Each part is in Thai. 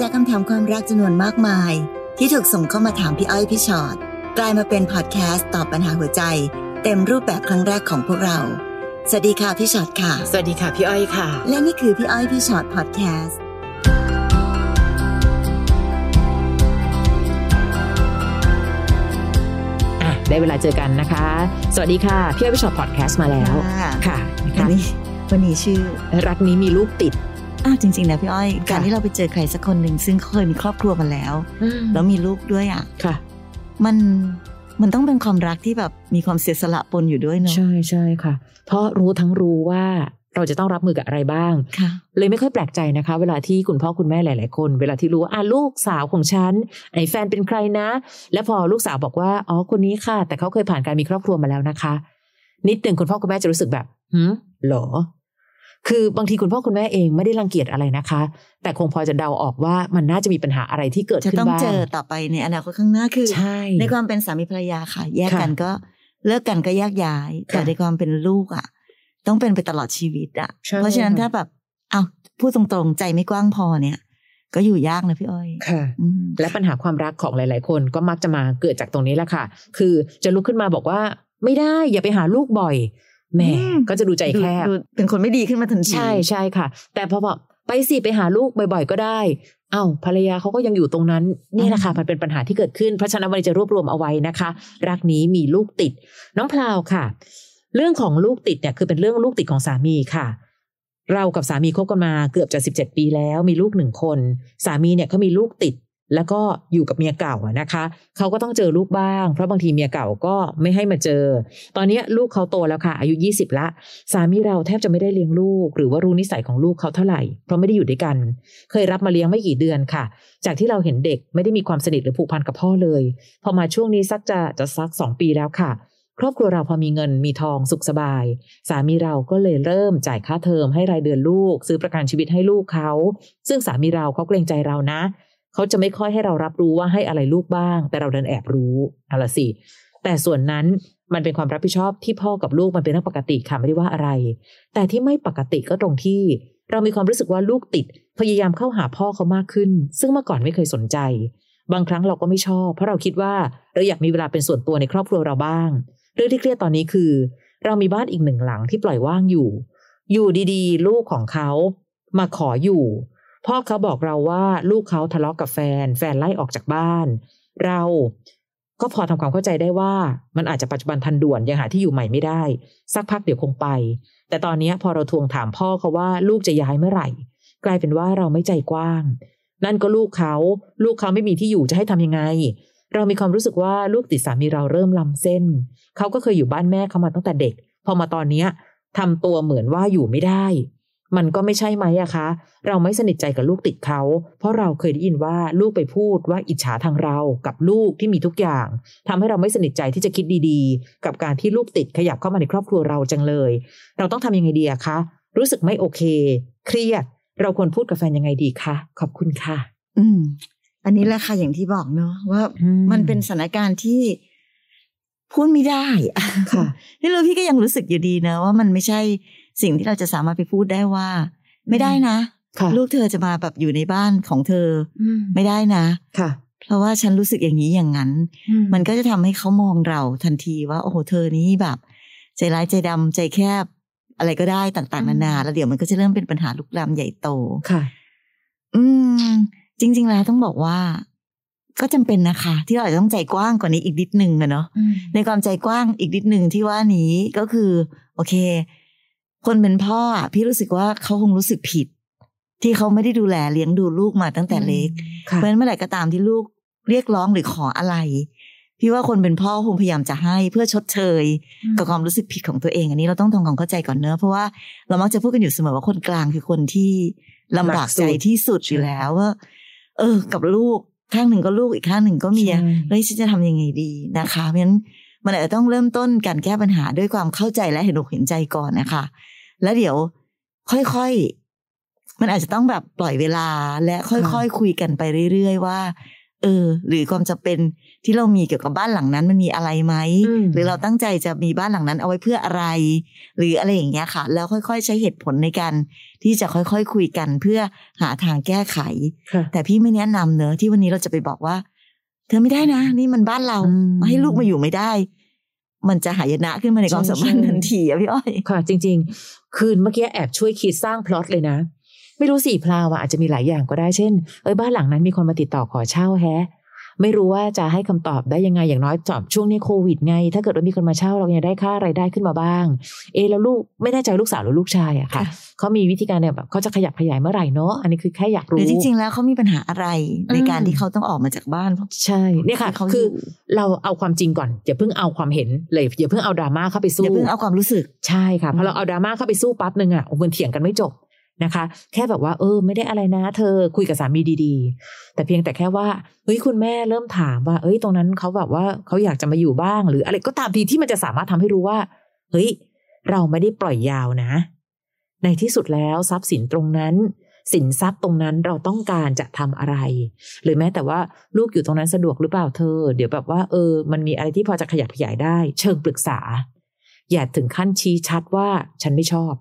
จากคำถามความรักจำนวนมากมาย ที่ถูกส่งเข้ามาถามพี่อ้อยพี่ฉอดกลายมาเป็นพอดแคสต์ตอบปัญหาหัวใจ เต็มรูปแบบครั้งแรกของพวกเรา สวัสดีค่ะพี่ชอ็อตค่ะ สวัสดีค่ะพี่อ้อยค่ะ และนี่คือพี่อ้อยพี่ฉอดแคสต์อะได้เวลาเจอกันนะคะ สวัสดีค่ะ พี่อ้อยพี่ฉอดแคสต์มาแล้ว ค่ะนะคะวันนี้วันนี้ชื่อรักนี้มีลูกติด อ้าวจริงๆนะพี่อ้อยค่ะการที่เราไปเจอใครสักคนหนึ่งซึ่งเขาเคยมีครอบครัวมาแล้ว แล้วมีลูกด้วยอะค่ะ มันมันต้องเป็นความรักที่แบบมีความเสียสละปนอยู่ด้วยเนอะใช่ใช่ค่ะ เพราะรู้ทั้งรู้ว่าเราจะต้องรับมือกับอะไรบ้างค่ะเลยไม่ค่อยแปลกใจนะคะ เวลาที่คุณพ่อคุณแม่หลาย ๆ คน เวลาที่รู้ว่าอะลูกสาวของฉันไอ้แฟนเป็นใครนะ แล้วพอลูกสาวบอกว่าอ๋อคนนี้ค่ะ แต่เขาเคยผ่านการมีครอบครัวมาแล้วนะคะ นิดหนึ่งคุณพ่อคุณแม่จะรู้สึกแบบหืมเหรอ คือบางทีคุณพ่อคุณแม่เองไม่ได้รังเกียจอะไรนะคะ แต่คงพอจะเดาออกว่ามันน่าจะมีปัญหาอะไรที่เกิดจะขึ้นต้องบ้างเจอต่อไปในอนาคตข้างหน้าคือใช่ในความเป็นสามีภรรยาค่ะ แยกค่ะกันก็เลิกกันก็แยกย้ายค่ะแต่ในความเป็นลูกอะ ต้องเป็นไปตลอดชีวิตอะใช่เพราะฉะนั้นค่ะถ้าแบบเอาพูดตรงๆ ใจไม่กว้างพอเนี่ย ก็อยู่ยากนะพี่อ้อยค่ะอืมและปัญหาความรักของหลาย ๆ คนก็มักจะมาเกิดจากตรงนี้แหละค่ะ คือจะลุกขึ้นมาบอกว่า ไม่ได้อย่าไปหาลูกบ่อย แหมก็จะดูใจแคบดูดูเป็นคนไม่ดีขึ้นมาทันทีใช่ใช่ค่ะ แต่พอบอกไปสิไปหาลูกบ่อย ๆ ก็ได้เอ้าภรรยาเขาก็ยังอยู่ตรงนั้นนี่แหละค่ะมันเป็นปัญหาที่เกิดขึ้นเพราะฉะนั้นวันนี้จะรวบรวมเอาไว้นะคะ รักนี้มีลูกติด น้องพลาวค่ะ เรื่องของลูกติดเนี่ยคือเป็นเรื่องลูกติดของสามีค่ะ เรากับสามีคบกันมาเกือบจะสิบเจ็ดปีแล้ว มีลูกหนึ่งคน สามีเนี่ยเขามีลูกติด แล้วก็อยู่กับเมียเก่านะคะ เขาก็ต้องเจอลูกบ้าง เพราะบางทีเมียเก่าก็ไม่ให้มาเจอ ตอนนี้ลูกเขาโตแล้วค่ะ อายุ 20 ละ สามีเราแทบจะไม่ได้เลี้ยงลูก หรือว่ารู้นิสัยของลูกเขาเท่าไหร่ เพราะไม่ได้อยู่ด้วยกัน เคยรับมาเลี้ยงไม่กี่เดือนค่ะ จากที่เราเห็นเด็กไม่ได้มีความสนิทหรือผูกพันกับพ่อเลย พอมาช่วงนี้สักจะจะสักสองปีแล้วค่ะ ครอบครัวเราพอมีเงินมีทองสุขสบาย สามีเราก็เลยเริ่มจ่ายค่าเทอมให้รายเดือนลูก ซื้อประกันชีวิตให้ลูกเขา ซึ่งสามีเราเขาเกรงใจเรานะ เขาจะไม่ค่อยให้เรารับรู้ว่าให้อะไรลูกบ้าง แต่เราเดินแอบรู้เอาละสิแต่ส่วนนั้นมันเป็นความรับผิดชอบที่พ่อกับลูกมันเป็นเรื่องปกติค่ะไม่ได้ว่าอะไร แต่ที่ไม่ปกติก็ตรงที่ เรามีความรู้สึกว่าลูกติด พยายามเข้าหาพ่อเขามากขึ้น ซึ่งเมื่อก่อนไม่เคยสนใจ บางครั้งเราก็ไม่ชอบ เพราะเราคิดว่าเราอยากมีเวลาเป็นส่วนตัวในครอบครัวเราบ้าง เรื่องที่เครียดตอนนี้คือ เรามีบ้านอีกหนึ่งหลังที่ปล่อยว่างอยู่ อยู่ดีๆ ลูกของเขามาขออยู่ พ่อเขาบอกเราว่าลูกเขาทะเลาะกับแฟน แฟนไล่ออกจากบ้าน เราก็พอทำความเข้าใจได้ว่า มันอาจจะปัจจุบันทันด่วนยังหาที่อยู่ใหม่ไม่ได้ สักพักเดี๋ยวคงไป แต่ตอนนี้พอเราทวงถามพ่อเขาว่าลูกจะย้ายเมื่อไหร่ กลายเป็นว่าเราไม่ใจกว้าง นั่นก็ลูกเขา ลูกเขาไม่มีที่อยู่จะให้ทำยังไง เรามีความรู้สึกว่าลูกติดสามีเราเริ่มล้ำเส้น เขาก็เคยอยู่บ้านแม่เขามาตั้งแต่เด็ก พอมาตอนเนี้ยทำตัวเหมือนว่าอยู่ไม่ได้ มันก็ไม่ใช่ไหมอะคะ เราไม่สนิทใจกับลูกติดเขา เพราะเราเคยได้ยินว่าลูกไปพูดว่าอิจฉาทางเรากับลูกที่มีทุกอย่างทำให้เราไม่สนิทใจที่จะคิดดีๆ กับการที่ลูกติดขยับเข้ามาในครอบครัวเราจังเลย เราต้องทำยังไงดีอะคะ รู้สึกไม่โอเค เครียด เราควรพูดกับแฟนยังไงดีคะขอบคุณค่ะ อืม อันนี้แหละค่ะอย่างที่บอกเนาะว่าอืมมันเป็นสถานการณ์ที่พูดไม่ได้ค่ะนี่เราพี่ก็ยังรู้สึกอยู่ดีนะว่ามันไม่ใช่ สิ่งที่เราจะสามารถไปพูดได้ว่า ไม่ได้นะค่ะลูกเธอจะมาแบบอยู่ในบ้านของเธอไม่ได้นะค่ะ เพราะว่าฉันรู้สึกอย่างนี้อย่างนั้น มันก็จะทำให้เขามองเราทันทีว่า โอ้โหเธอนี้แบบ ใจร้ายใจดำใจแคบ อะไรก็ได้ต่างๆนานาแล้วเดี๋ยวมันก็จะเริ่มเป็นปัญหาลุกลามใหญ่โตค่ะ อืม จริง ๆ แล้วต้องบอกว่า ก็จำเป็นนะคะ ที่เราอาจจะต้องใจกว้างกว่านี้อีกนิดนึงอะเนาะในความใจกว้างอีกนิดนึงที่ว่านี้ก็คือ โอเค คนเป็นพ่ออะพี่รู้สึกว่าเขาคงรู้สึกผิด ที่เขาไม่ได้ดูแลเลี้ยงดูลูกมาตั้งแต่เล็กค่ะเพราะฉะนั้นเมื่อไหร่ก็ตามที่ลูกเรียกร้องหรือขออะไร พี่ว่าคนเป็นพ่อคงพยายามจะให้เพื่อชดเชยกับความรู้สึกผิดของตัวเอง อันนี้เราต้องทำความเข้าใจก่อนเนอะเพราะว่าเรามักจะพูดกันอยู่เสมอว่าคนกลางคือคนที่ลำบากใจที่สุดอยู่แล้วว่า เออ กับลูกข้างหนึ่งก็ลูกอีกข้างหนึ่งก็เมียใช่แล้วฉันจะทำยังไงดีนะคะเพราะฉะนั้นมันอาจจะต้องเริ่มต้นการแก้ปัญหาด้วยความเข้าใจและเห็นอกเห็นใจก่อนนะคะ แล้วเดี๋ยวค่อยๆ มันอาจจะต้องแบบปล่อยเวลาและค่อยๆคุยกันไปเรื่อยๆว่า เออ หรือความจำเป็นที่เรามีเกี่ยวกับบ้านหลังนั้นมันมีอะไรไหมอืมหรือเราตั้งใจจะมีบ้านหลังนั้นเอาไว้เพื่ออะไร หรืออะไรอย่างเงี้ยค่ะ แล้วค่อยๆ ใช้เหตุผลในการที่จะค่อยๆคุยกันเพื่อหาทางแก้ไขค่ะแต่พี่ไม่แนะนำเนอะที่วันนี้เราจะไปบอกว่า เธอไม่ได้นะ นี่มันบ้านเราอืมให้ลูกมาอยู่ไม่ได้ มันจะหายนะขึ้นมาในความใช่สัมพันธ์ใช่ทันทีอะพี่อ้อยค่ะ จริง ๆ คืนเมื่อกี้แอบช่วยคิดสร้างพล็อตเลยนะ ไม่รู้สิพลาวอะอาจจะมีหลายอย่างก็ได้เช่นเอ้ยบ้านหลังนั้นมีคนมาติดต่อขอเช่าแฮะ ไม่รู้ว่าจะให้คำตอบได้ยังไงอย่างน้อยจอบช่วงนี้โควิดไง ถ้าเกิดว่ามีคนมาเช่าเรายังได้ค่ารายได้ขึ้นมาบ้าง เอะแล้วลูกไม่แน่ใจลูกสาวหรือลูกชายอะค่ะค่ะเขามีวิธีการเนี่ยแบบเขาจะขยับขยายเมื่อไหร่เนาะอันนี้คือแค่อยากหรู้รือจริง ๆ แล้วเขามีปัญหาอะไรในอืมการที่เขาต้องออกมาจากบ้านเพราะใช่เนี่ยค่ะเขาคืออยู่เราเอาความจริงก่อนอย่าเพิ่งเอาความเห็นเลยอย่าเพิ่งเอาดราม่าเข้าไปอสู้ย่าเพิ่งเอาความรู้สึกใช่ค่ะพออืมเราเอาดราม่าเข้าไปสู้ปั๊บหนึ่งอะโอ้มันเถียงกันไม่จบ นะคะ แค่แบบว่า เออ ไม่ได้อะไรนะ เธอคุยกับสามีดีๆ แต่เพียงแต่แค่ว่าเฮ้ยคุณแม่เริ่มถามว่า เอ้ยตรงนั้นเขาแบบว่าเขาอยากจะมาอยู่บ้าง หรืออะไรก็ตามทีที่มันจะสามารถทำให้รู้ว่า เฮ้ย เราไม่ได้ปล่อยยาวนะ ในที่สุดแล้วทรัพย์สินตรงนั้นสินทรัพย์ตรงนั้นเราต้องการจะทำอะไร หรือแม้แต่ว่าลูกอยู่ตรงนั้นสะดวกหรือเปล่าเธอ เดี๋ยวแบบว่าเออ มันมีอะไรที่พอจะขยับขยายได้ เชิงปรึกษา อย่าถึงขั้นชี้ชัดว่าฉันไม่ชอบ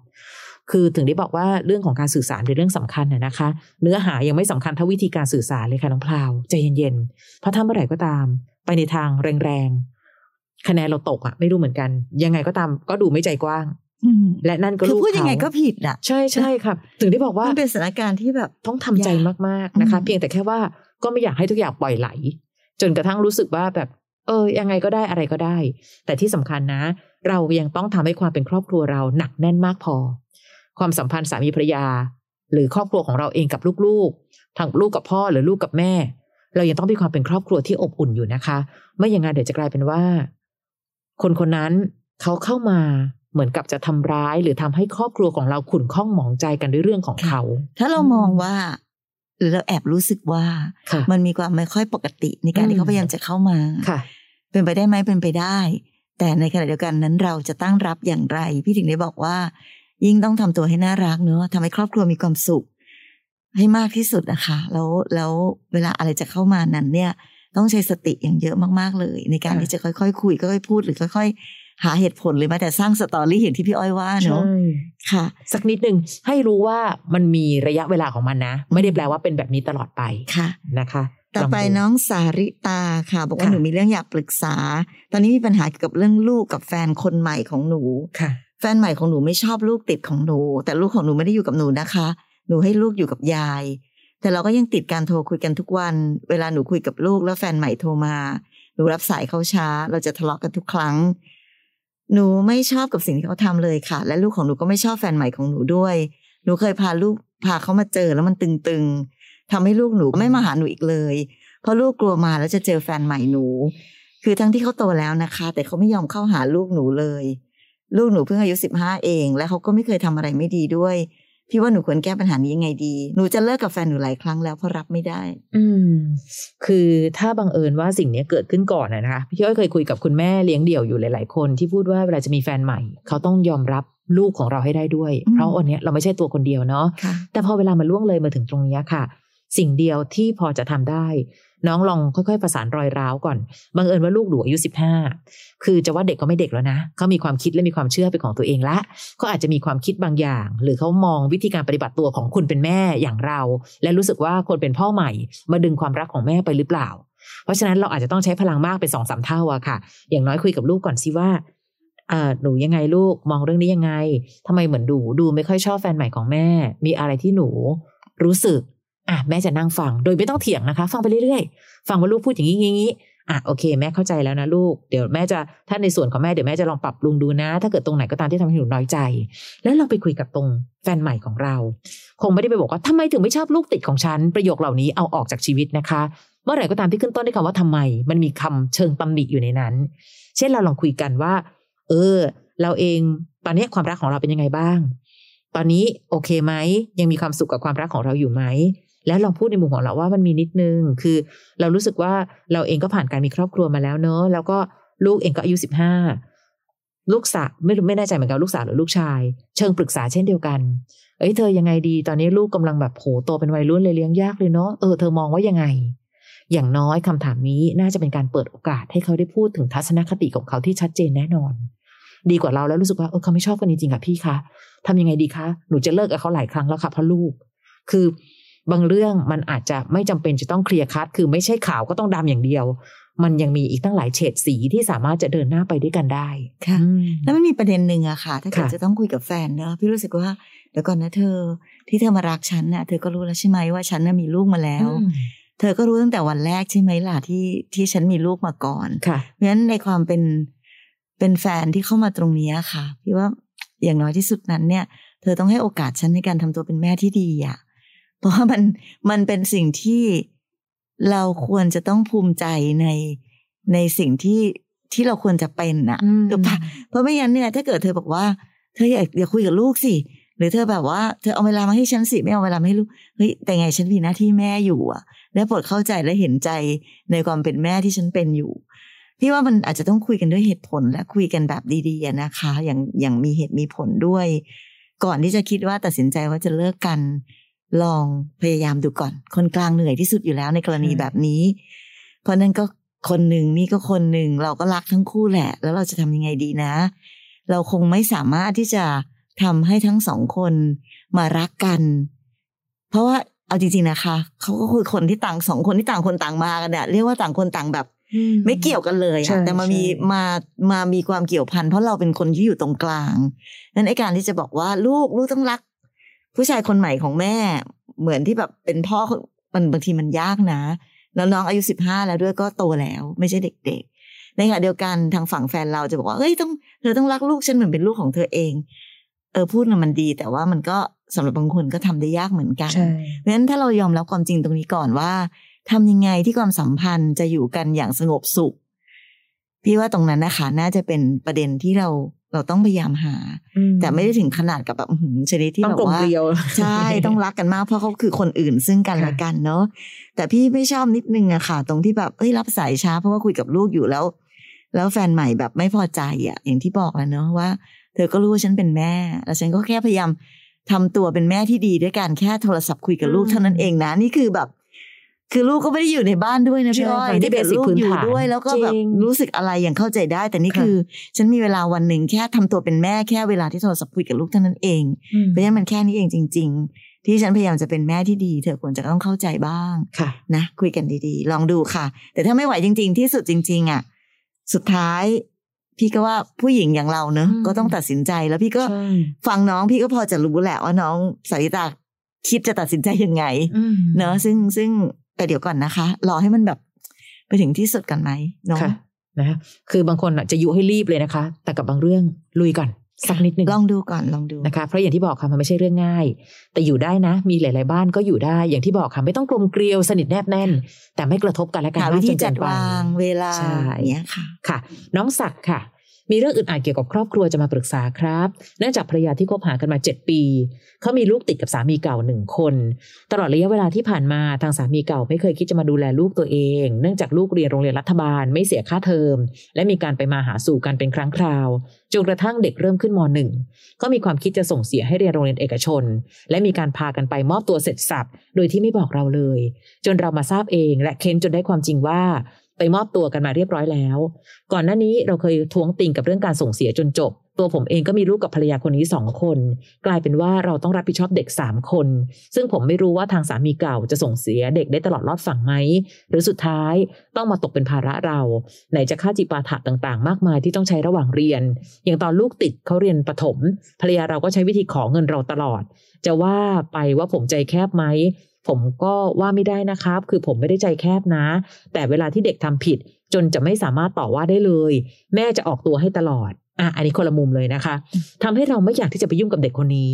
คือถึงได้บอกว่าเรื่องของการสื่อสารเป็นเรื่องสำคัญน่ะนะคะ เนื้อหายังไม่สำคัญเท่าวิธีการสื่อสารเลยค่ะน้องพลาวใจเย็นๆเพราะถ้าเมื่อไหร่ก็ตาม ไปในทางแรงๆคะแนนเราตกอะไม่รู้เหมือนกัน ยังไงก็ตามก็ดูไม่ใจกว้างอืมและนั่นก็คือลูกพูดยังไงเขาก็ผิดอะ ใช่ใช่ครับ ถึงได้บอกว่ามันเป็นสถานการณ์ที่แบบต้องทำใจยากมากๆนะคะอืมเพียงแต่แค่ว่าก็ไม่อยากให้ทุกอย่างปล่อยไหล จนกระทั่งรู้สึกว่าแบบ เออ ยังไงก็ได้อะไรก็ได้ แต่ที่สำคัญนะ เรายังต้องทำให้ความเป็นครอบครัวเราหนักแน่นมากพอ ความสัมพันธ์สามีภรรยา หรือครอบครัวของเราเองกับลูกๆ ทั้งลูกกับพ่อหรือลูกกับแม่ เรายังต้องมีความเป็นครอบครัวที่อบอุ่นอยู่นะคะ ไม่อย่างนั้นเดี๋ยวจะกลายเป็นว่า คนคนนั้นเขาเข้ามาเหมือนกับจะทำร้ายหรือทำให้ครอบครัวของเราขุ่นข้องหมองใจกันด้วยเรื่องของเขา ถ้าเรามองว่า หรือเราแอบรู้สึกว่าค่ะมันมีความไม่ค่อยปกติในการอืมที่เขาพยายามจะเข้ามาค่ะ เป็นไปได้ไหมเป็นไปได้ แต่ในขณะเดียวกันนั้นเราจะตั้งรับอย่างไร พี่ถึงได้บอกว่า ยิ่งต้องทำตัวให้น่ารักเนอะทำให้ครอบครัวมีความสุข ให้มากที่สุดนะคะ แล้วแล้วเวลาอะไรจะเข้ามานั้นเนี่ย ต้องใช้สติอย่างเยอะมากๆเลย ในการค่ะที่จะค่อยๆคุยค่อยๆพูดหรือค่อย ๆหาเหตุผลหรือแม้แต่สร้างสตอรี่อย่างที่พี่อ้อยว่าเนอะค่ะ สักนิดหนึ่งให้รู้ว่ามันมีระยะเวลาของมันนะ ไม่ได้แปลว่าเป็นแบบนี้ตลอดไปค่ะนะคะ ต่อไปลงดูน้องสาริตาค่ะ บอกว่าค่ะหนูมีเรื่องอยากปรึกษา ตอนนี้มีปัญหาเกี่ยวกับเรื่องลูกกับแฟนคนใหม่ของหนูค่ะ แฟนใหม่ของหนูไม่ชอบลูกติดของหนู แต่ลูกของหนูไม่ได้อยู่กับหนูนะคะ หนูให้ลูกอยู่กับยาย แต่เราก็ยังติดการโทรคุยกันทุกวัน เวลาหนูคุยกับลูกแล้วแฟนใหม่โทรมา หนูรับสายเขาช้า เราจะทะเลาะกันทุกครั้ง หนูไม่ชอบกับสิ่งที่เขาทำเลยค่ะ และลูกของหนูก็ไม่ชอบแฟนใหม่ของหนูด้วย หนูเคยพาลูกพาเขามาเจอแล้วมันตึงๆทำให้ลูกหนูไม่มาหาหนูอีกเลย เพราะลูกกลัวมาแล้วจะเจอแฟนใหม่หนู คือทั้งที่เขาโตแล้วนะคะ แต่เขาไม่ยอมเข้าหาลูกหนูเลย ลูกหนูเพิ่งอายุสิบห้าเอง และเขาก็ไม่เคยทำอะไรไม่ดีด้วย พี่ว่าหนูควรแก้ปัญหานี้ยังไงดี หนูจะเลิกกับแฟนหนูหลายครั้งแล้วเพราะรับไม่ได้ อืม คือถ้าบังเอิญว่าสิ่งนี้เกิดขึ้นก่อนนะนะคะพี่อ้อยเคยคุยกับคุณแม่เลี้ยงเดี่ยวอยู่หลาย ๆ คนที่พูดว่าเวลาจะมีแฟนใหม่ เขาต้องยอมรับลูกของเราให้ได้ด้วยอืมเพราะวันเนี้ยเราไม่ใช่ตัวคนเดียวเนาะค่ะแต่พอเวลามันล่วงเลยมาถึงตรงเนี้ยค่ะ สิ่งเดียวที่พอจะทำได้ น้องลองค่อยๆประสานรอยร้าวก่อนบังเอิญว่าลูกหนูอายุสิบห้าคือจะว่าเด็กก็ไม่เด็กแล้วนะเขามีความคิดและมีความเชื่อเป็นของตัวเองละเขาอาจจะมีความคิดบางอย่าง หรือเขามองวิธีการปฏิบัติตัวของคุณเป็นแม่อย่างเรา และรู้สึกว่าคนเป็นพ่อใหม่มาดึงความรักของแม่ไปหรือเปล่า เพราะฉะนั้นเราอาจจะต้องใช้พลังมากเป็นสองสามเท่าอะค่ะ อย่างน้อยคุยกับลูกก่อนสิว่าหนูยังไงลูกมองเรื่องนี้ยังไงทำไมเหมือนดูดูไม่ค่อยชอบแฟนใหม่ของแม่ มีอะไรที่หนูรู้สึก อะแม่จะนั่งฟังโดยไม่ต้องเถียงนะคะ ฟังไปเรื่อยๆ ฟังว่าลูกพูดอย่างนี้อย่างนี้อะโอเค แม่เข้าใจแล้วนะลูกเดี๋ยวแม่จะถ้าในส่วนของแม่เดี๋ยวแม่จะลองปรับปรุงดูนะ ถ้าเกิดตรงไหนก็ตามที่ทำให้หนูน้อยใจ แล้วเราไปคุยกับตรงแฟนใหม่ของเรา คงไม่ได้ไปบอกว่าทำไมถึงไม่ชอบลูกติดของฉันประโยคเหล่านี้เอาออกจากชีวิตนะคะ เมื่อไหร่ก็ตามที่ขึ้นต้นด้วยคำว่าทำไม มันมีคำเชิงตำหนิอยู่ในนั้น เช่นเราลองคุยกันว่า เออ เราเองตอนนี้ความรักของเราเป็นยังไงบ้าง ตอนนี้โอเคไหมยังมีความสุขกับความรักของเราอยู่ไหม แล้วลองพูดในมุมของเราว่ามันมีนิดนึง คือเรารู้สึกว่าเราเองก็ผ่านการมีครอบครัวมาแล้วเนอะแล้วก็ลูกเองก็อายุสิบห้าลูกสาวไม่ไม่แน่ใจเหมือนกันลูกสาวหรือลูกชาย เชิงปรึกษาเช่นเดียวกัน เอ้ยเธอยังไงดี ตอนนี้ลูกกำลังแบบโหโตเป็นวัยรุ่นเลยเลี้ยงยากเลยเนาะเออเธอมองว่ายังไง อย่างน้อยคำถามนี้น่าจะเป็นการเปิดโอกาสให้เขาได้พูดถึงทัศนคติของเขาที่ชัดเจนแน่นอน ดีกว่าเราแล้วรู้สึกว่าเออเขาไม่ชอบกันจริงๆค่ะพี่คะทำยังไงดีคะหนูจะเลิกกับเขาหลายครั้งแล้วค่ะเพราะลูก คือ บางเรื่องมันอาจจะไม่จำเป็นจะต้องเคลียร์คัดคือไม่ใช่ขาวก็ต้องดำอย่างเดียว มันยังมีอีกตั้งหลายเฉดสีที่สามารถจะเดินหน้าไปด้วยกันได้ค่ะอืมแล้วมันมีประเด็นหนึ่งอะค่ะ ถ้าเกิดค่ะจะต้องคุยกับแฟนเนอะพี่รู้สึกว่าเดี๋ยวก่อนนะเธอ ที่เธอมารักฉันน่ะเธอก็รู้แล้วใช่ไหมว่าฉันน่ะมีลูกมาแล้วอืมเธอก็รู้ตั้งแต่วันแรกใช่ไหมล่ะที่ที่ฉันมีลูกมาก่อนค่ะเพราะฉะนั้นในความเป็นเป็นแฟนที่เข้ามาตรงเนี้ยค่ะ พี่ว่าอย่างน้อยที่สุดนั้นเนี่ย เธอต้องให้โอกาสฉันในการทำตัวเป็นแม่ที่ดีอะ เพราะว่ามันมันเป็นสิ่งที่เราควรจะต้องภูมิใจในในสิ่งที่ที่เราควรจะเป็นอะอืมถูกปะเพราะไม่งั้นเนี่ย ถ้าเกิดเธอบอกว่า เธออยากอยากคุยกับลูกสิหรือเธอแบบว่าเธอเอาเวลามาให้ฉันสิไม่เอาเวลามาให้ลูกเฮ้ยแต่ไงฉันมีหน้าที่แม่อยู่อะและโปรดเข้าใจและเห็นใจในความเป็นแม่ที่ฉันเป็นอยู่พี่ว่ามันอาจจะต้องคุยกันด้วยเหตุผลและคุยกันแบบดีๆอะนะคะ อย่างอย่างมีเหตุมีผลด้วย ก่อนที่จะคิดว่าตัดสินใจว่าจะเลิกกัน ลองพยายามดูก่อน คนกลางเหนื่อยที่สุดอยู่แล้วในกรณีใช่แบบนี้ เพราะนั่นก็คนหนึ่งนี่ก็คนหนึ่งเราก็รักทั้งคู่แหละ แล้วเราจะทำยังไงดีนะ เราคงไม่สามารถที่จะทำให้ทั้งสองคนมารักกัน เพราะว่าเอาจริงๆนะคะเขาก็คือคนที่ต่างสองคนที่ต่างคนต่างมากันเนี่ยเรียกว่าต่างคนต่างแบบ ไม่เกี่ยวกันเลยใช่อะแต่มามีใช่มามามีความเกี่ยวพันเพราะเราเป็นคนที่อยู่ตรงกลางนั้นไอ้การที่จะบอกว่าลูกลูกต้องรัก ผู้ชายคนใหม่ของแม่ เหมือนที่แบบเป็นพ่อมันบางทีมันยากนะ แล้วน้องอายุสิบห้าแล้วด้วยก็โตแล้วไม่ใช่เด็กๆ ในขณะเดียวกันทางฝั่งแฟนเราจะบอกว่าเฮ้ยต้องเธอต้องรักลูกฉันเหมือนเป็นลูกของเธอเอง เออพูดน่ะมันดี แต่ว่ามันก็สำหรับบางคนก็ทำได้ยากเหมือนกันใช่เพราะฉะนั้นถ้าเรายอมรับความจริงตรงนี้ก่อนว่าทำยังไงที่ความสัมพันธ์จะอยู่กันอย่างสงบสุข พี่ว่าตรงนั้นนะคะ น่าจะเป็นประเด็นที่เรา เราต้องพยายามหาอืแต่ไม่ได้ถึงขนาดกับแบบอื้อหือชนิดที่ต้อแบงกลบมว่าเกลียวใช่ต้องรักกันมากเพราะเขาคือคนอื่นซึ่งกันค่ะและกันเนาะแต่พี่ไม่ชอบนิดนึงอะค่ะ ตรงที่แบบเอ้ยรับสายช้า เพราะว่าคุยกับลูกอยู่แล้ว แล้วแฟนใหม่แบบไม่พอใจอะอย่างที่บอกแล้วเนาะว่า เธอก็รู้ว่าฉันเป็นแม่ แล้วฉันก็แค่พยายามทำตัวเป็นแม่ที่ดีด้วยการแค่โทรศัพท์คุยกับลูกอืมเท่านั้นเองนะนี่คือแบบ คือลูกก็ไม่ได้อยู่ในบ้านด้วยนะพี่ใช่อ้อยค่ะนี่ถ้าเกิด basic ลูกพื้นอยู่ฐานด้วย แล้วก็แบบจริงรู้สึกอะไรอย่างเข้าใจได้ แต่นี่ค่ะคือ ฉันมีเวลาวันหนึ่งแค่ทำตัวเป็นแม่แค่เวลาที่โทรศัพท์คุยกับลูกเท่านั้นเอง เพราะฉะนั้นมันแค่นี้เองจริง ๆ ที่ฉันพยายามจะเป็นแม่ที่ดี เธอควรจะต้องเข้าใจบ้างค่ะนะคุยกันดีๆ ลองดูค่ะ แต่ถ้าไม่ไหวจริง ๆ ที่สุดจริง ๆ อะ สุดท้ายพี่ก็ว่าผู้หญิงอย่างเราเนอะอืมก็ต้องตัดสินใจแล้วพี่ก็ใช่ฟังน้องพี่ก็พอจะรู้แหละว่าน้องสาริตาคิดจะตัดสินใจยังไงอืมเนอะซึ่งซึ่ง แต่เดี๋ยวก่อนนะคะ รอให้มันแบบไปถึงที่สุดกันไหมเนาะค่ะนะคือบางคนอะจะยุให้รีบเลยนะคะ แต่กับบางเรื่องลุยก่อนสักนิดหนึ่งลองดูก่อนลองดูนะคะเพราะอย่างที่บอกค่ะมันไม่ใช่เรื่องง่าย แต่อยู่ได้นะ มีหลาย ๆ บ้านก็อยู่ได้อย่างที่บอกค่ะไม่ต้องกลมเกลียวสนิทแนบแน่น แต่ไม่กระทบกันและกันหามาวิกธีจนเกิจัดนไปวางเวลาใช่อย่างเนี้ยค่ะค่ะ น้องศักดิ์ค่ะ มีเรื่องอึดอัดเกี่ยวกับครอบครัวจะมาปรึกษาครับ เนื่องจากภรรยาที่คบหากันมา 7 ปี เขามีลูกติดกับสามีเก่าหนึ่งคน ตลอดระยะเวลาที่ผ่านมาทางสามีเก่าไม่เคยคิดจะมาดูแลลูกตัวเอง เนื่องจากลูกเรียนโรงเรียนรัฐบาลไม่เสียค่าเทอม และมีการไปมาหาสู่กันเป็นครั้งคราวจนกระทั่งเด็กเริ่มขึ้นมหนึ่งก็มีความคิดจะส่งเสียให้เรียนโรงเรียนเอกชน และมีการพากันไปมอบตัวเสร็จสับโดยที่ไม่บอกเราเลย จนเรามาทราบเองและเค้นจนได้ความจริงว่า ไปมอบตัวกันมาเรียบร้อยแล้ว ก่อนหน้านี้เราเคยท้วงติงกับเรื่องการส่งเสียจนจบ ตัวผมเองก็มีลูกกับภรรยาคนนี้สองคน กลายเป็นว่าเราต้องรับผิดชอบเด็กสามคน ซึ่งผมไม่รู้ว่าทางสามีเก่าจะส่งเสียเด็กได้ตลอดรอดฝั่งไหม หรือสุดท้ายต้องมาตกเป็นภาระเรา ไหนจะค่าจิปาถะต่างๆ มากมายที่ต้องใช้ระหว่างเรียน อย่างตอนลูกติดเขาเรียนประถม ภรรยาเราก็ใช้วิธีขอเงินเราตลอด จะว่าไปว่าผมใจแคบไหม ผมก็ว่าไม่ได้นะครับ คือผมไม่ได้ใจแคบนะ แต่เวลาที่เด็กทำผิด จนจะไม่สามารถต่อว่าได้เลย แม่จะออกตัวให้ตลอดอะอันนี้คนละมุมเลยนะคะทำให้เราไม่อยากที่จะไปยุ่งกับเด็กคนนี้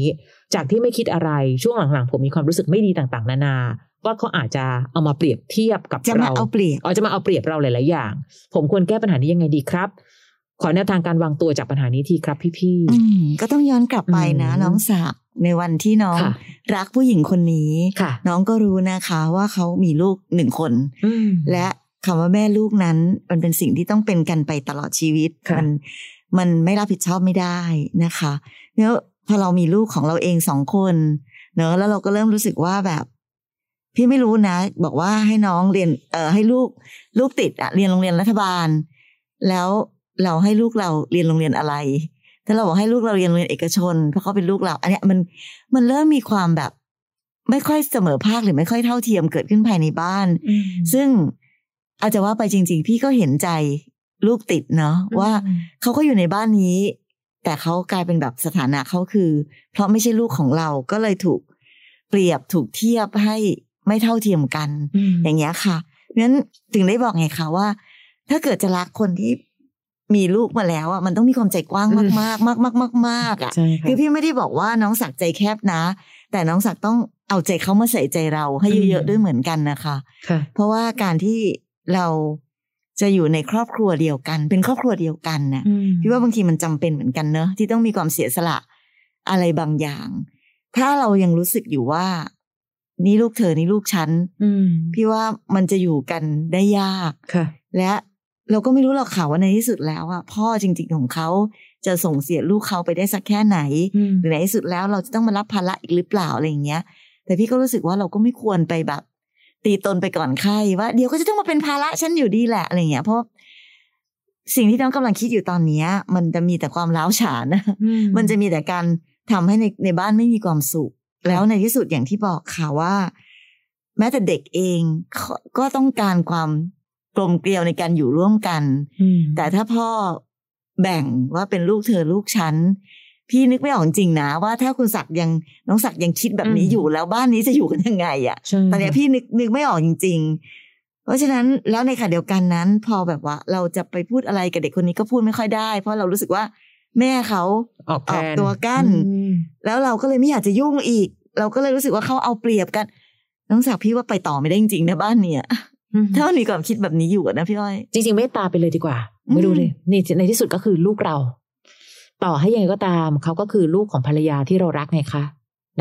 จากที่ไม่คิดอะไรช่วงหลังๆ ผมมีความรู้สึกไม่ดีต่างๆ นานาว่าเขาอาจจะเอามาเปรียบเทียบกับจะมาเราเอาเปรียบอ๋อจะมาเอาเปรียบเราหลายๆอย่าง ผมควรแก้ปัญหานี้ยังไงดีครับ ขอแนวทางการวางตัวจากปัญหานี้ทีครับพี่อืมก็ต้องย้อนกลับไปนะอืมน้องศักดิ์ ในวันที่น้องค่ะรักผู้หญิงคนนี้ๆค่ะน้องก็รู้นะคะว่าเขามีลูกหนึ่งคนอืมและคำว่าแม่ลูกนั้น มันเป็นสิ่งที่ต้องเป็นกันไปตลอดชีวิตค่ะมันมันไม่รับผิดชอบไม่ได้นะคะแล้วพอเรามีลูกของเราเองสองคน เนอะแล้วเราก็เริ่มรู้สึกว่าแบบ พี่ไม่รู้นะ บอกว่าให้น้องเรียน เอ่อให้ลูกลูกติดอะเรียนโรงเรียนรัฐบาล แล้วเราให้ลูกเราเรียนโรงเรียนอะไร ถ้าเราบอกให้ลูกเราเรียนโรงเรียนเอกชน เพราะเขาเป็นลูกเรา อันเนี้ยมันมันเริ่มมีความแบบ ไม่ค่อยเสมอภาคหรือไม่ค่อยเท่าเทียมเกิดขึ้นภายในบ้าน ซึ่งอาจจะว่าไปจริง ๆ พี่ก็เห็นใจลูกติดเนาะว่าเขาก็อยู่ในบ้านนี้ แต่เขากลายเป็นแบบสถานะเขาคือ เพราะไม่ใช่ลูกของเราก็เลยถูกเปรียบถูกเทียบให้ไม่เท่าเทียมกัน อย่างเงี้ยค่ะเพราะฉะนั้นถึงได้บอกไงคะว่า ถ้าเกิดจะรักคนที่ มีลูกมาแล้วอะมันต้องมีความใจกว้างมากมากมากมากมากมากอะใช่ค่ะคือพี่ไม่ได้บอกว่าน้องศักดิ์ใจแคบนะ แต่น้องศักดิ์ต้องเอาใจเขามาใส่ใจเราให้เยอะๆด้วยเหมือนกันนะคะค่ะเพราะว่าการที่เราจะอยู่ในครอบครัวเดียวกัน เป็นครอบครัวเดียวกันน่ะพี่ว่าบางทีมันจำเป็นเหมือนกันเนอะที่ต้องมีความเสียสละอะไรบางอย่าง ถ้าเรายังรู้สึกอยู่ว่า นี่ลูกเธอนี่ลูกฉันอืมพี่ว่ามันจะอยู่กันได้ยากค่ะ และ เราก็ไม่รู้หรอกค่ะว่าในที่สุดแล้วอะพ่อจริง ๆของเขาจะส่งเสียลูกเขาไปได้สักแค่ไหนอืมหรือในที่สุดแล้วเราจะต้องมารับภาระอีกหรือเปล่าอะไรอย่างเงี้ย แต่พี่ก็รู้สึกว่าเราก็ไม่ควรไปแบบ ตีตนไปก่อนใครว่าเดี๋ยวก็จะต้องมาเป็นภาระฉันอยู่ดีแหละอะไรอย่างเงี้ยเพราะสิ่งที่น้องกำลังคิดอยู่ตอนเนี้ยมันจะมีแต่ความร้าวฉานนะมันจะมีแต่การทำให้ในในบ้านไม่มีความสุข แล้วในที่สุดอย่างที่บอกค่ะว่า แม้แต่เด็กเองก็ก็ต้องการความ กลมเกลียวในการอยู่ร่วมกันอืมแต่ถ้าพ่อแบ่งว่าเป็นลูกเธอลูกฉันพี่นึกไม่ออกจริงๆนะว่าถ้าคุณศักดิ์ยังน้องศักดิ์ยังคิดแบบนี้อยู่แล้วบ้านนี้จะอยู่กันยังไงอะใช่ตอนเนี้ยพี่นึกนึกไม่ออกจริง ๆ เพราะฉะนั้นแล้วในขณะเดียวกันนั้น พอแบบว่า เราจะไปพูดอะไรกับเด็กคนนี้ก็พูดไม่ค่อยได้ เพราะเรารู้สึกว่า แม่เขาออกแทออกนตัวกั้นอืมแล้วเราก็เลยไม่อยากจะยุ่งอีก เราก็เลยรู้สึกว่าเขาเอาเปรียบกัน น้องศักดิ์พี่ว่าไปต่อไม่ได้จริงๆนะบ้านเนี่ยอืม ถ้ามันมีความคิดแบบนี้อยู่อะนะพี่อ้อย จริงๆเมตตาไปเลยดีกว่าอืมไม่รู้เลยนี่ในที่สุดก็คือลูกเรา ต่อให้ยังไงก็ตามเขาก็คือลูกของภรรยาที่เรารักไงคะ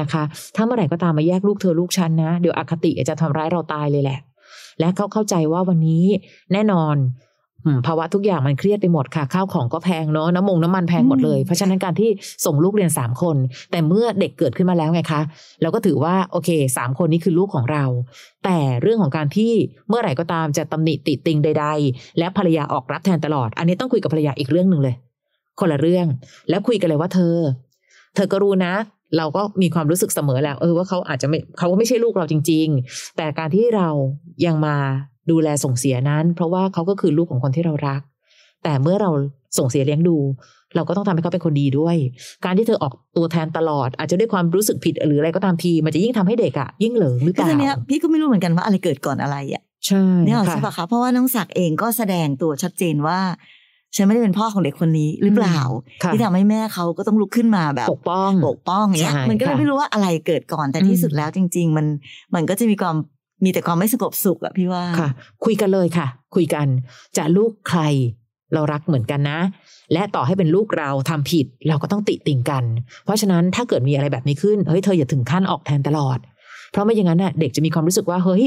นะคะ ถ้าเมื่อไหร่ก็ตามมาแยกลูกเธอลูกฉันนะ เดี๋ยวอคติจะทำร้ายเราตายเลยแหละ และเขาเข้าใจว่าวันนี้แน่นอนอืม ภาวะทุกอย่างมันเครียดไปหมดค่ะ ข้าวของก็แพงเนาะน้ำมงน้ำมันแพงหมดเลยอืมเพราะฉะนั้นการที่ส่งลูกเรียนสามคน แต่เมื่อเด็กเกิดขึ้นมาแล้วไงคะเราก็ถือว่าโอเคสามคนนี้คือลูกของเรา แต่เรื่องของการที่เมื่อไหร่ก็ตามจะตำหนิติติงใด ๆ และภรรยาออกรับแทนตลอด อันนี้ต้องคุยกับภรรยาอีกเรื่องหนึ่งเลย คนละเรื่องแล้วคุยกันเลยว่าเธอ เธอก็รู้นะเราก็มีความรู้สึกเสมอแหล้วเออว่าเขาอาจจะไม่เขาก็ไม่ใช่ลูกเราจริง ๆ แต่การที่เรายังมา ดูแลส่งเสียนั้น เพราะว่าเขาก็คือลูกของคนที่เรารัก แต่เมื่อเราส่งเสียเลี้ยงดู เราก็ต้องทำให้เขาเป็นคนดีด้วย การที่เธอออกตัวแทนตลอด อาจจะด้วยความรู้สึกผิดหรืออะไรก็ตามทีมันจะยิ่งทำให้เด็กอะยิ่งเหลิงหรือเปก็ล่าทีเนี้ยพี่ก็ไม่รู้เหมือนกันว่าอะไรเกิดก่อนอะไรอะใช่เนี่ยหรอกค่ะใช่ปะคะเพราะว่าน้องศักดิ์เองก็แสดงตัวชัดเจนว่าฉันไม่ได้เป็นพ่อของเด็กคนนี้หรือเปล่าค่ะที่ทำให้แม่เขาก็ต้องลุกขึ้นมาแบบปกป้องปกป้องเนี้ยใช่มันก็เลยค่ะไม่รู้ว่าอะไรเกิดก่อนแต่อืมที่สุดแล้วจริง ๆ มันมันก็จะมีความ มีแต่ความไม่สงบสุขอะพี่ว่าค่ะ คุยกันเลยค่ะ คุยกันจะลูกใคร เรารักเหมือนกันนะ และต่อให้เป็นลูกเราทำผิดเราก็ต้องติติงกัน เพราะฉะนั้นถ้าเกิดมีอะไรแบบนี้ขึ้นเฮ้ยเธออย่าถึงขั้นออกแทนตลอด เพราะไม่อย่างนั้นน่ะเด็กจะมีความรู้สึกว่าเฮ้ย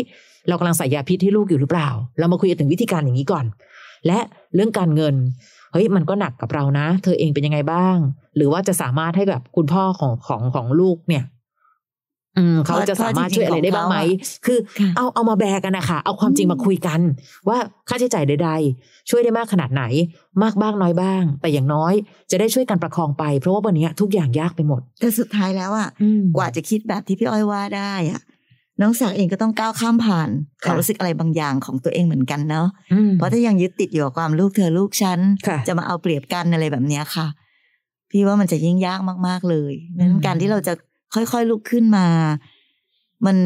เรากำลังใส่ยาพิษให้ลูกอยู่หรือเปล่า เรามาคุยกันถึงวิธีการอย่างนี้ก่อน และเรื่องการเงินเฮ้ยมันก็หนักกับเรานะ เธอเองเป็นยังไงบ้าง หรือว่าจะสามารถให้แบบคุณพ่อของของของลูกเนี่ย เขาจะสามารถช่วยอะไรได้บ้างไหม คือค่ะเอาเอามาแบกกันนะคะเอาความจริงมาคุยกัน ว่าค่าใช้จ่ายใด ๆ ช่วยได้มากขนาดไหน มากบ้างน้อยบ้าง แต่อย่างน้อยจะได้ช่วยกันประคองไป เพราะว่าวันนี้ทุกอย่างยากไปหมด แต่สุดท้ายแล้วอะกว่าจะคิดแบบที่พี่อ้อยว่าได้อะน้องศักดิ์เองก็ต้องก้าวข้ามผ่านค่ะความรู้สึกอะไรบางอย่างของตัวเองเหมือนกันเนาะอืมเพราะถ้ายังยึดติดอยู่กับความลูกเธอลูกฉันค่ะจะมาเอาเปรียบกันอะไรแบบเนี้ยค่ะ พี่ว่ามันจะยิ่งยากมากๆเลยนั้นอืมการที่เราจะ ค่อยๆลุกขึ้นมา มัน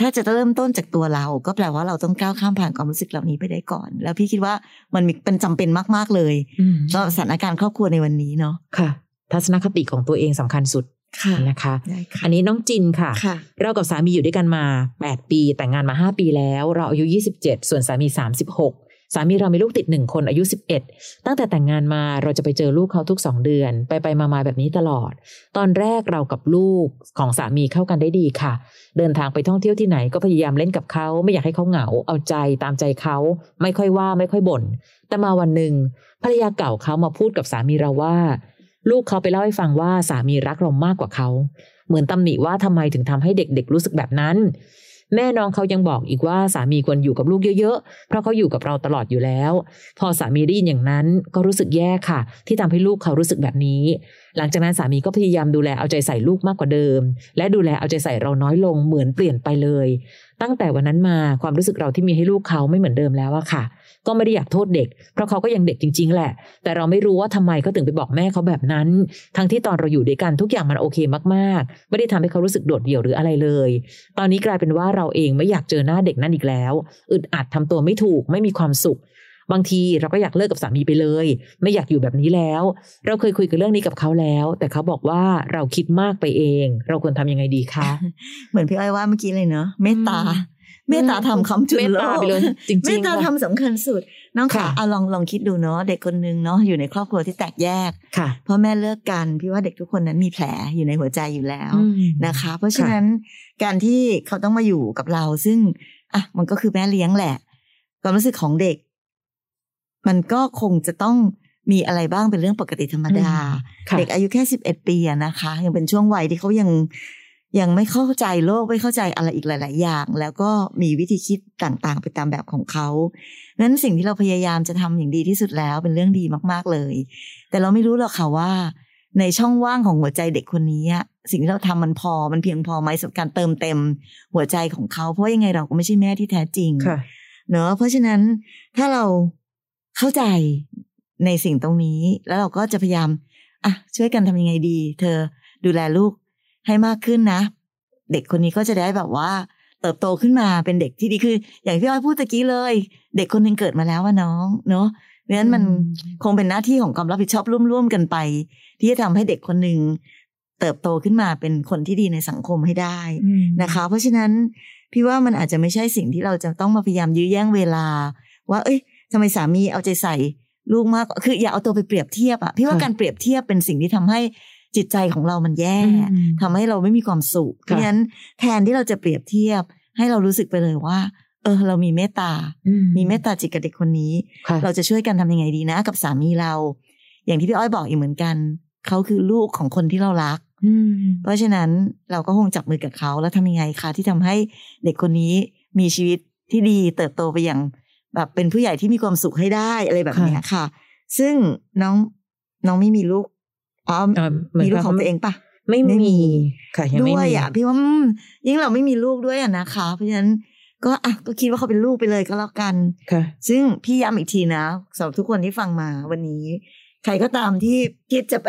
ถ้าจะเริ่มต้นจากตัวเรา ก็แปลว่าเราต้องก้าวข้ามผ่านความรู้สึกเหล่านี้ไปได้ก่อน แล้วพี่คิดว่ามันมีเป็นจำเป็นมาก ๆเลยอืมสำหรับสถานการณ์ครอบครัวในวันนี้เนาะค่ะ ทัศนคติของตัวเองสำคัญสุดค่ะนะคะได้ค่ะอันนี้น้องจินค่ะค่ะเรากับสามีอยู่ด้วยกันมา 8 ปีแต่งงานมา 5 ปีแล้ว เราอายุ 27 ส่วนสามี 36 สามีเรามีลูกติดหนึ่งคนอายุ 11 ตั้งแต่แต่งงานมาเราจะไปเจอลูกเขาทุก 2 เดือน ไปไปมามาแบบนี้ตลอด ตอนแรกเรากับลูกของสามีเข้ากันได้ดีค่ะ เดินทางไปท่องเที่ยวที่ไหนก็พยายามเล่นกับเขาไม่อยากให้เขาเหงาเอาใจตามใจเขาไม่ค่อยว่าไม่ค่อยบ่นแต่มาวันหนึ่งภรรยาเก่าเขามาพูดกับสามีเราว่า ลูกเขาไปเล่าให้ฟังว่าสามีรักเรามากกว่าเขาเหมือนตำหนิว่าทำไมถึงทำให้เด็กๆรู้สึกแบบนั้น แม่น้องเขายังบอกอีกว่าสามีควรอยู่กับลูกเยอะๆ เพราะเขาอยู่กับเราตลอดอยู่แล้ว พอสามีได้ยินอย่างนั้นก็รู้สึกแย่ค่ะ ที่ทำให้ลูกเขารู้สึกแบบนี้ หลังจากนั้นสามีก็พยายามดูแลเอาใจใส่ลูกมากกว่าเดิม และดูแลเอาใจใส่เราน้อยลงเหมือนเปลี่ยนไปเลย ตั้งแต่วันนั้นมาความรู้สึกเราที่มีให้ลูกเขาไม่เหมือนเดิมแล้วอะค่ะ ก็ไม่ได้อยากโทษเด็ก เพราะเขาก็ยังเด็กจริง ๆ แหละ แต่เราไม่รู้ว่าทำไมเขาถึงไปบอกแม่เขาแบบนั้น ทั้งที่ตอนเราอยู่ด้วยกันทุกอย่างมันโอเคมากๆ ไม่ได้ทำให้เขารู้สึกโดดเดี่ยวหรืออะไรเลย ตอนนี้กลายเป็นว่าเราเองไม่อยากเจอหน้าเด็กนั่นอีกแล้ว อึดอัดทำตัวไม่ถูกไม่มีความสุข บางทีเราก็อยากเลิกกับสามีไปเลย ไม่อยากอยู่แบบนี้แล้ว เราเคยคุยกันเรื่องนี้กับเขาแล้ว แต่เขาบอกว่าเราคิดมากไปเอง เราควรทำยังไงดีคะ เหมือนพี่อ้อยว่าเมื่อกี้เลยเนอะเมตตาเมตตาทำคำจุนเมตโลตากไปเลยจริงๆเมตตาค่ะทำสำคัญสุด น้องขาค่ะเอาลองลองคิดดูเนาะเด็กคนนึงเนาะอยู่ในครอบครัวที่แตกแยกค่ะพ่อแม่เลิกกันพี่ว่าเด็กทุกคนนั้นมีแผลอยู่ในหัวใจอยู่แล้วอืมนะคะ เพราะฉะนั้นการที่เขาต้องมาอยู่กับเราซึ่งอะมันก็คือแม่เลี้ยงแหละ ความรู้สึกของเด็ก มันก็คงจะต้องมีอะไรบ้างเป็นเรื่องปกติธรรมดาค่ะเด็กอายุแค่สิบเอ็ดปีอะนะคะ ยังเป็นช่วงวัยที่เขายังยังไม่เข้าใจโลกไม่เข้าใจอะไรอีกหลาย ๆ อย่าง แล้วก็มีวิธีคิดต่าง ๆ ไปตามแบบของเขานั้นสิ่งที่เราพยายามจะทำอย่างดีที่สุดแล้วเป็นเรื่องดีมาก ๆ เลย แต่เราไม่รู้หรอกค่ะว่า ในช่องว่างของหัวใจเด็กคนนี้อะสิ่งที่เราทำมันพอมันเพียงพอไหมสำหรับการเติมเต็มหัวใจของเขา เพราะยังไงเราก็ไม่ใช่แม่ที่แท้จริงค่ะเนอะเพราะฉะนั้นถ้าเรา เข้าใจในสิ่งตรงนี้ แล้วเราก็จะพยายามอะช่วยกันทำยังไงดี เธอดูแลลูกให้มากขึ้นนะ เด็กคนนี้ก็จะได้แบบว่า เติบโตขึ้นมาเป็นเด็กที่ดีคือ อย่างที่อ้อยพูดตะกี้เลย เด็กคนหนึ่งเกิดมาแล้วว่าน้องเนอะเพราะฉะนั้นมันอืมคงเป็นหน้าที่ของความรับผิดชอบร่วมๆกันไป ที่จะทำให้เด็กคนหนึ่งเติบโตขึ้นมาเป็นคนที่ดีในสังคมให้ได้นะคะ เพราะฉะนั้นพี่ว่ามันอาจจะไม่ใช่สิ่งที่เราจะต้องมาพยายามยื้อแย่งเวลา ว่า เอ้ย ทำไมสามีเอาใจใส่ลูกมากกว่าคืออย่าเอาตัวไปเปรียบเทียบอะพี่ว่าค่ะการเปรียบเทียบเป็นสิ่งที่ทำให้จิตใจของเรามันแย่อืมทำให้เราไม่มีความสุขเพราะฉะนั้นแทนที่เราจะเปรียบเทียบ ให้เรารู้สึกไปเลยว่า เออ เรามีเมตตา มีเมตตาจิตกับเด็กคนนี้ค่ะเราจะช่วยกันทำยังไงดีนะ กับสามีเรา อย่างที่พี่อ้อยบอกอีกเหมือนกันเขาคือลูกของคนที่เรารักอืมเพราะฉะนั้นเราก็คงจับมือกับเขาแล้วทำยังไงคะที่ทำให้เด็กคนนี้มีชีวิตที่ดีเติบโตไปอย่าง แบบเป็นผู้ใหญ่ที่มีความสุขให้ได้อะไรแบบเนี้ยค่ะ ซึ่งน้องน้องไม่มีลูกอ๋อเอ่อเหมือนมีลูกของเขาตัวเองปะไม่ไม่มีมีค่ะยังไม่ด้วยมีอะพี่ว่าอืมยิ่งเราไม่มีลูกด้วยอะนะคะ เพราะฉะนั้นก็อะก็คิดว่าเขาเป็นลูกไปเลยก็แล้วกันค่ะ ซึ่งพี่ย้ำอีกทีนะสำหรับทุกคนที่ฟังมาวันนี้ ใครก็ตามที่คิดจะไป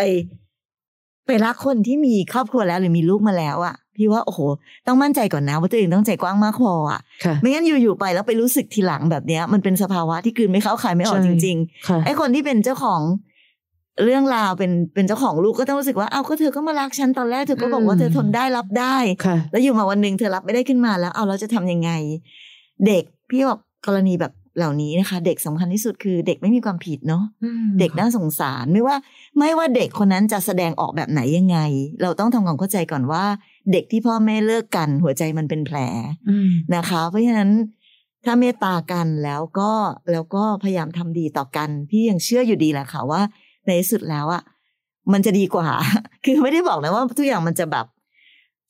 ไปรักคนที่มีครอบครัวแล้วหรือมีลูกมาแล้วอะ่ะพี่ว่าโอ้โห ต้องมั่นใจก่อนนะว่าตัวเองต้องใจกว้างมากพออะ่ะค่ะไม่งั้นอยู่ๆไปแล้วไปรู้สึกทีหลังแบบเนี้ย มันเป็นสภาวะที่กลืนไม่เข้าคายไม่ออกใช่จริงค่ะๆไอ้คนที่เป็นเจ้าของเรื่องราวเป็นเป็นเจ้าของลูกก็ต้องรู้สึกว่าเอ้าก็เธอก็มารักฉันตอนแรกเธอก็บอกว่าเธอทนได้รับได้ค่ะแล้วอยู่มาวันหนึ่งเธอรับไม่ได้ขึ้นมาแล้ว เอาเราจะทำยังไง เด็กพี่บอกกรณีแบบ เหล่านี้นะคะ เด็กสำคัญที่สุดคือ เด็กไม่มีความผิดเนาะเด็กน่าสงสารไม่ว่า ไม่ว่าเด็กคนนั้นจะแสดงออกแบบไหนยังไง เราต้องทำความเข้าใจก่อนว่า เด็กที่พ่อแม่เลิกกันหัวใจมันเป็นแผลอืมนะคะ เพราะฉะนั้นถ้าเมตตากันแล้วก็แล้วก็พยายามทำดีต่อกัน พี่ยังเชื่ออยู่ดีแหละค่ะว่า ในที่สุดแล้วอะมันจะดีกว่า คือไม่ได้บอกนะว่าทุกอย่างมันจะแบบ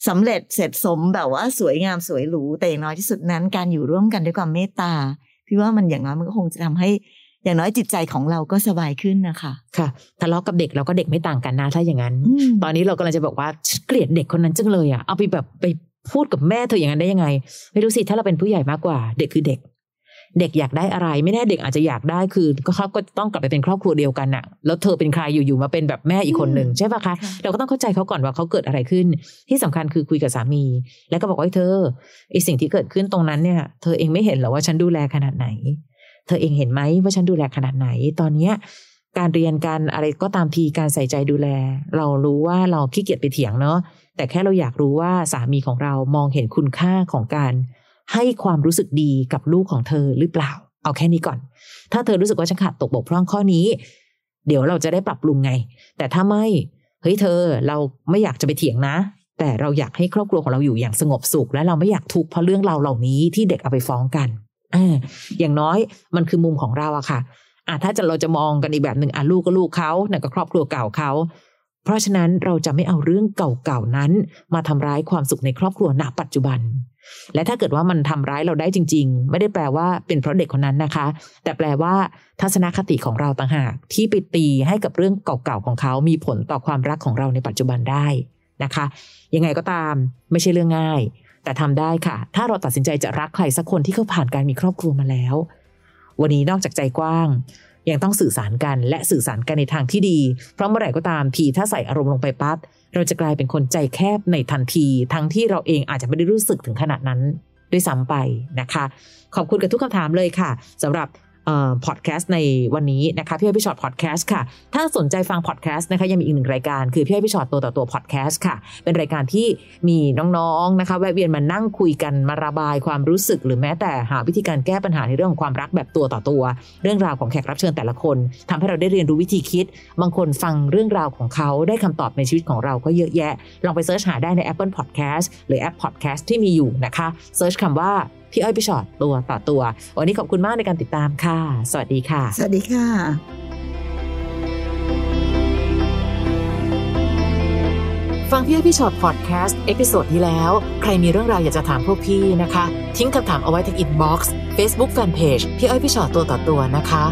สำเร็จเสร็จสมแบบว่าสวยงามสวยหรูแต่อย่างน้อยที่สุดนั้น การอยู่ร่วมกันด้วยความเมตตา พี่ว่ามันอย่างน้อยมันก็คงจะทำให้อย่างน้อยจิตใจของเราก็สบายขึ้นนะคะค่ะทะเลาะกับเด็กเราก็เด็กไม่ต่างกันนะถ้าอย่างนั้นอืมตอนนี้เรากำลังจะบอกว่าฉันเกลียดเด็กคนนั้นจังเลยอะเอาไปแบบไปพูดกับแม่เธออย่างนั้นได้ยังไง ไม่รู้สิถ้าเราเป็นผู้ใหญ่มากกว่า เด็กคือเด็ก เด็กอยากได้อะไร ไม่แน่เด็กอาจจะอยากได้คือก็เขาก็ต้องกลับไปเป็นครอบครัวเดียวกันน่ะ แล้วเธอเป็นใครอยู่ๆมาเป็นแบบแม่อีกคนหนึ่งอืมใช่ปะคะค่ะเราก็ต้องเข้าใจเขาก่อนว่าเขาเกิดอะไรขึ้น ที่สำคัญคือคุยกับสามี แล้วก็บอกว่าเฮ้ยเธอไอสิ่งที่เกิดขึ้นตรงนั้นเนี่ย เธอเองไม่เห็นเหรอว่าฉันดูแลขนาดไหน เธอเองเห็นไหมว่าฉันดูแลขนาดไหน ตอนเนี้ยการเรียนการอะไรก็ตามทีการใส่ใจดูแล เรารู้ว่าเราขี้เกียจไปเถียงเนาะแต่แค่เราอยากรู้ว่าสามีของเรามองเห็นคุณค่าของการ ให้ความรู้สึกดีกับลูกของเธอหรือเปล่า เอาแค่นี้ก่อน ถ้าเธอรู้สึกว่าฉันขาดตกบกพร่องข้อนี้ เดี๋ยวเราจะได้ปรับปรุงไง แต่ถ้าไม่เฮ้ยเธอเราไม่อยากจะไปเถียงนะ แต่เราอยากให้ครอบครัวของเราอยู่อย่างสงบสุข และเราไม่อยากทุกข์เพราะเรื่องราวเหล่านี้ที่เด็กเอาไปฟ้องกันออย่างน้อยมันคือมุมของเราอะค่ะอะถ้าจะเราจะมองกันอีกแบบหนึ่งอะลูกก็ลูกเขานั่นก็ครอบครัวเก่าเขาเพราะฉะนั้นเราจะไม่เอาเรื่องเก่าๆนั้น มาทำร้ายความสุขในครอบครัวณปัจจุบัน และถ้าเกิดว่ามันทำร้ายเราได้จริง ๆ ไม่ได้แปลว่าเป็นเพราะเด็กคนนั้นนะคะ แต่แปลว่า ทัศนคติของเราต่างหากที่ไปตีให้กับเรื่องเก่าๆของเขา มีผลต่อความรักของเราในปัจจุบันได้นะคะ ยังไงก็ตามไม่ใช่เรื่องง่าย แต่ทำได้ค่ะ ถ้าเราตัดสินใจจะรักใครสักคนที่เขาผ่านการมีครอบครัวมาแล้ว วันนี้นอกจากใจกว้างยังต้องสื่อสารกันและสื่อสารกันในทางที่ดี เพราะเมื่อไหร่ก็ตามทีถ้าใส่อารมณ์ลงไปปั๊บ เราจะกลายเป็นคนใจแคบในทันที ทั้งที่เราเองอาจจะไม่ได้รู้สึกถึงขนาดนั้นด้วยซ้ำไปนะคะ ขอบคุณกับทุกคำถามเลยค่ะสำหรับ พอดแคสต์ในวันนี้นะคะพี่อ้อยพี่ชอตพอดแคสต์ค่ะ ถ้าสนใจฟังพอดแคสต์นะคะยังมีอีกหนึ่งรายการคือพี่อ้อยพี่ชอตตัวต่อตัวพอดแคสต์ค่ะ เป็นรายการที่มีน้องๆนะคะแวะเวียนมานั่งคุยกันมาระบายความรู้สึก หรือแม้แต่หาวิธีการแก้ปัญหาในเรื่องของความรักแบบตัวต่อตัว เรื่องราวของแขกรับเชิญแต่ละคนทำให้เราได้เรียนรู้วิธีคิด บางคนฟังเรื่องราวของเขาได้คำตอบในชีวิตของเราก็เยอะแยะ ลองไป search หาได้ใน Apple Podcast หรือแอป Podcast ที่มีอยู่นะคะ search คำว่า พี่อ้อยพี่ฉอดตัวต่อตัว วันนี้ขอบคุณมากในการติดตามค่ะ สวัสดีค่ะ สวัสดีค่ะ ฟังพี่อ้อยพี่ฉอด podcast episode ที่แล้ว ใครมีเรื่องราวอยากจะถามพวกพี่นะคะ ทิ้งคำถามเอาไว้ที่ inbox Facebook fanpage พี่อ้อยพี่ฉอดตัวต่อตัวนะคะ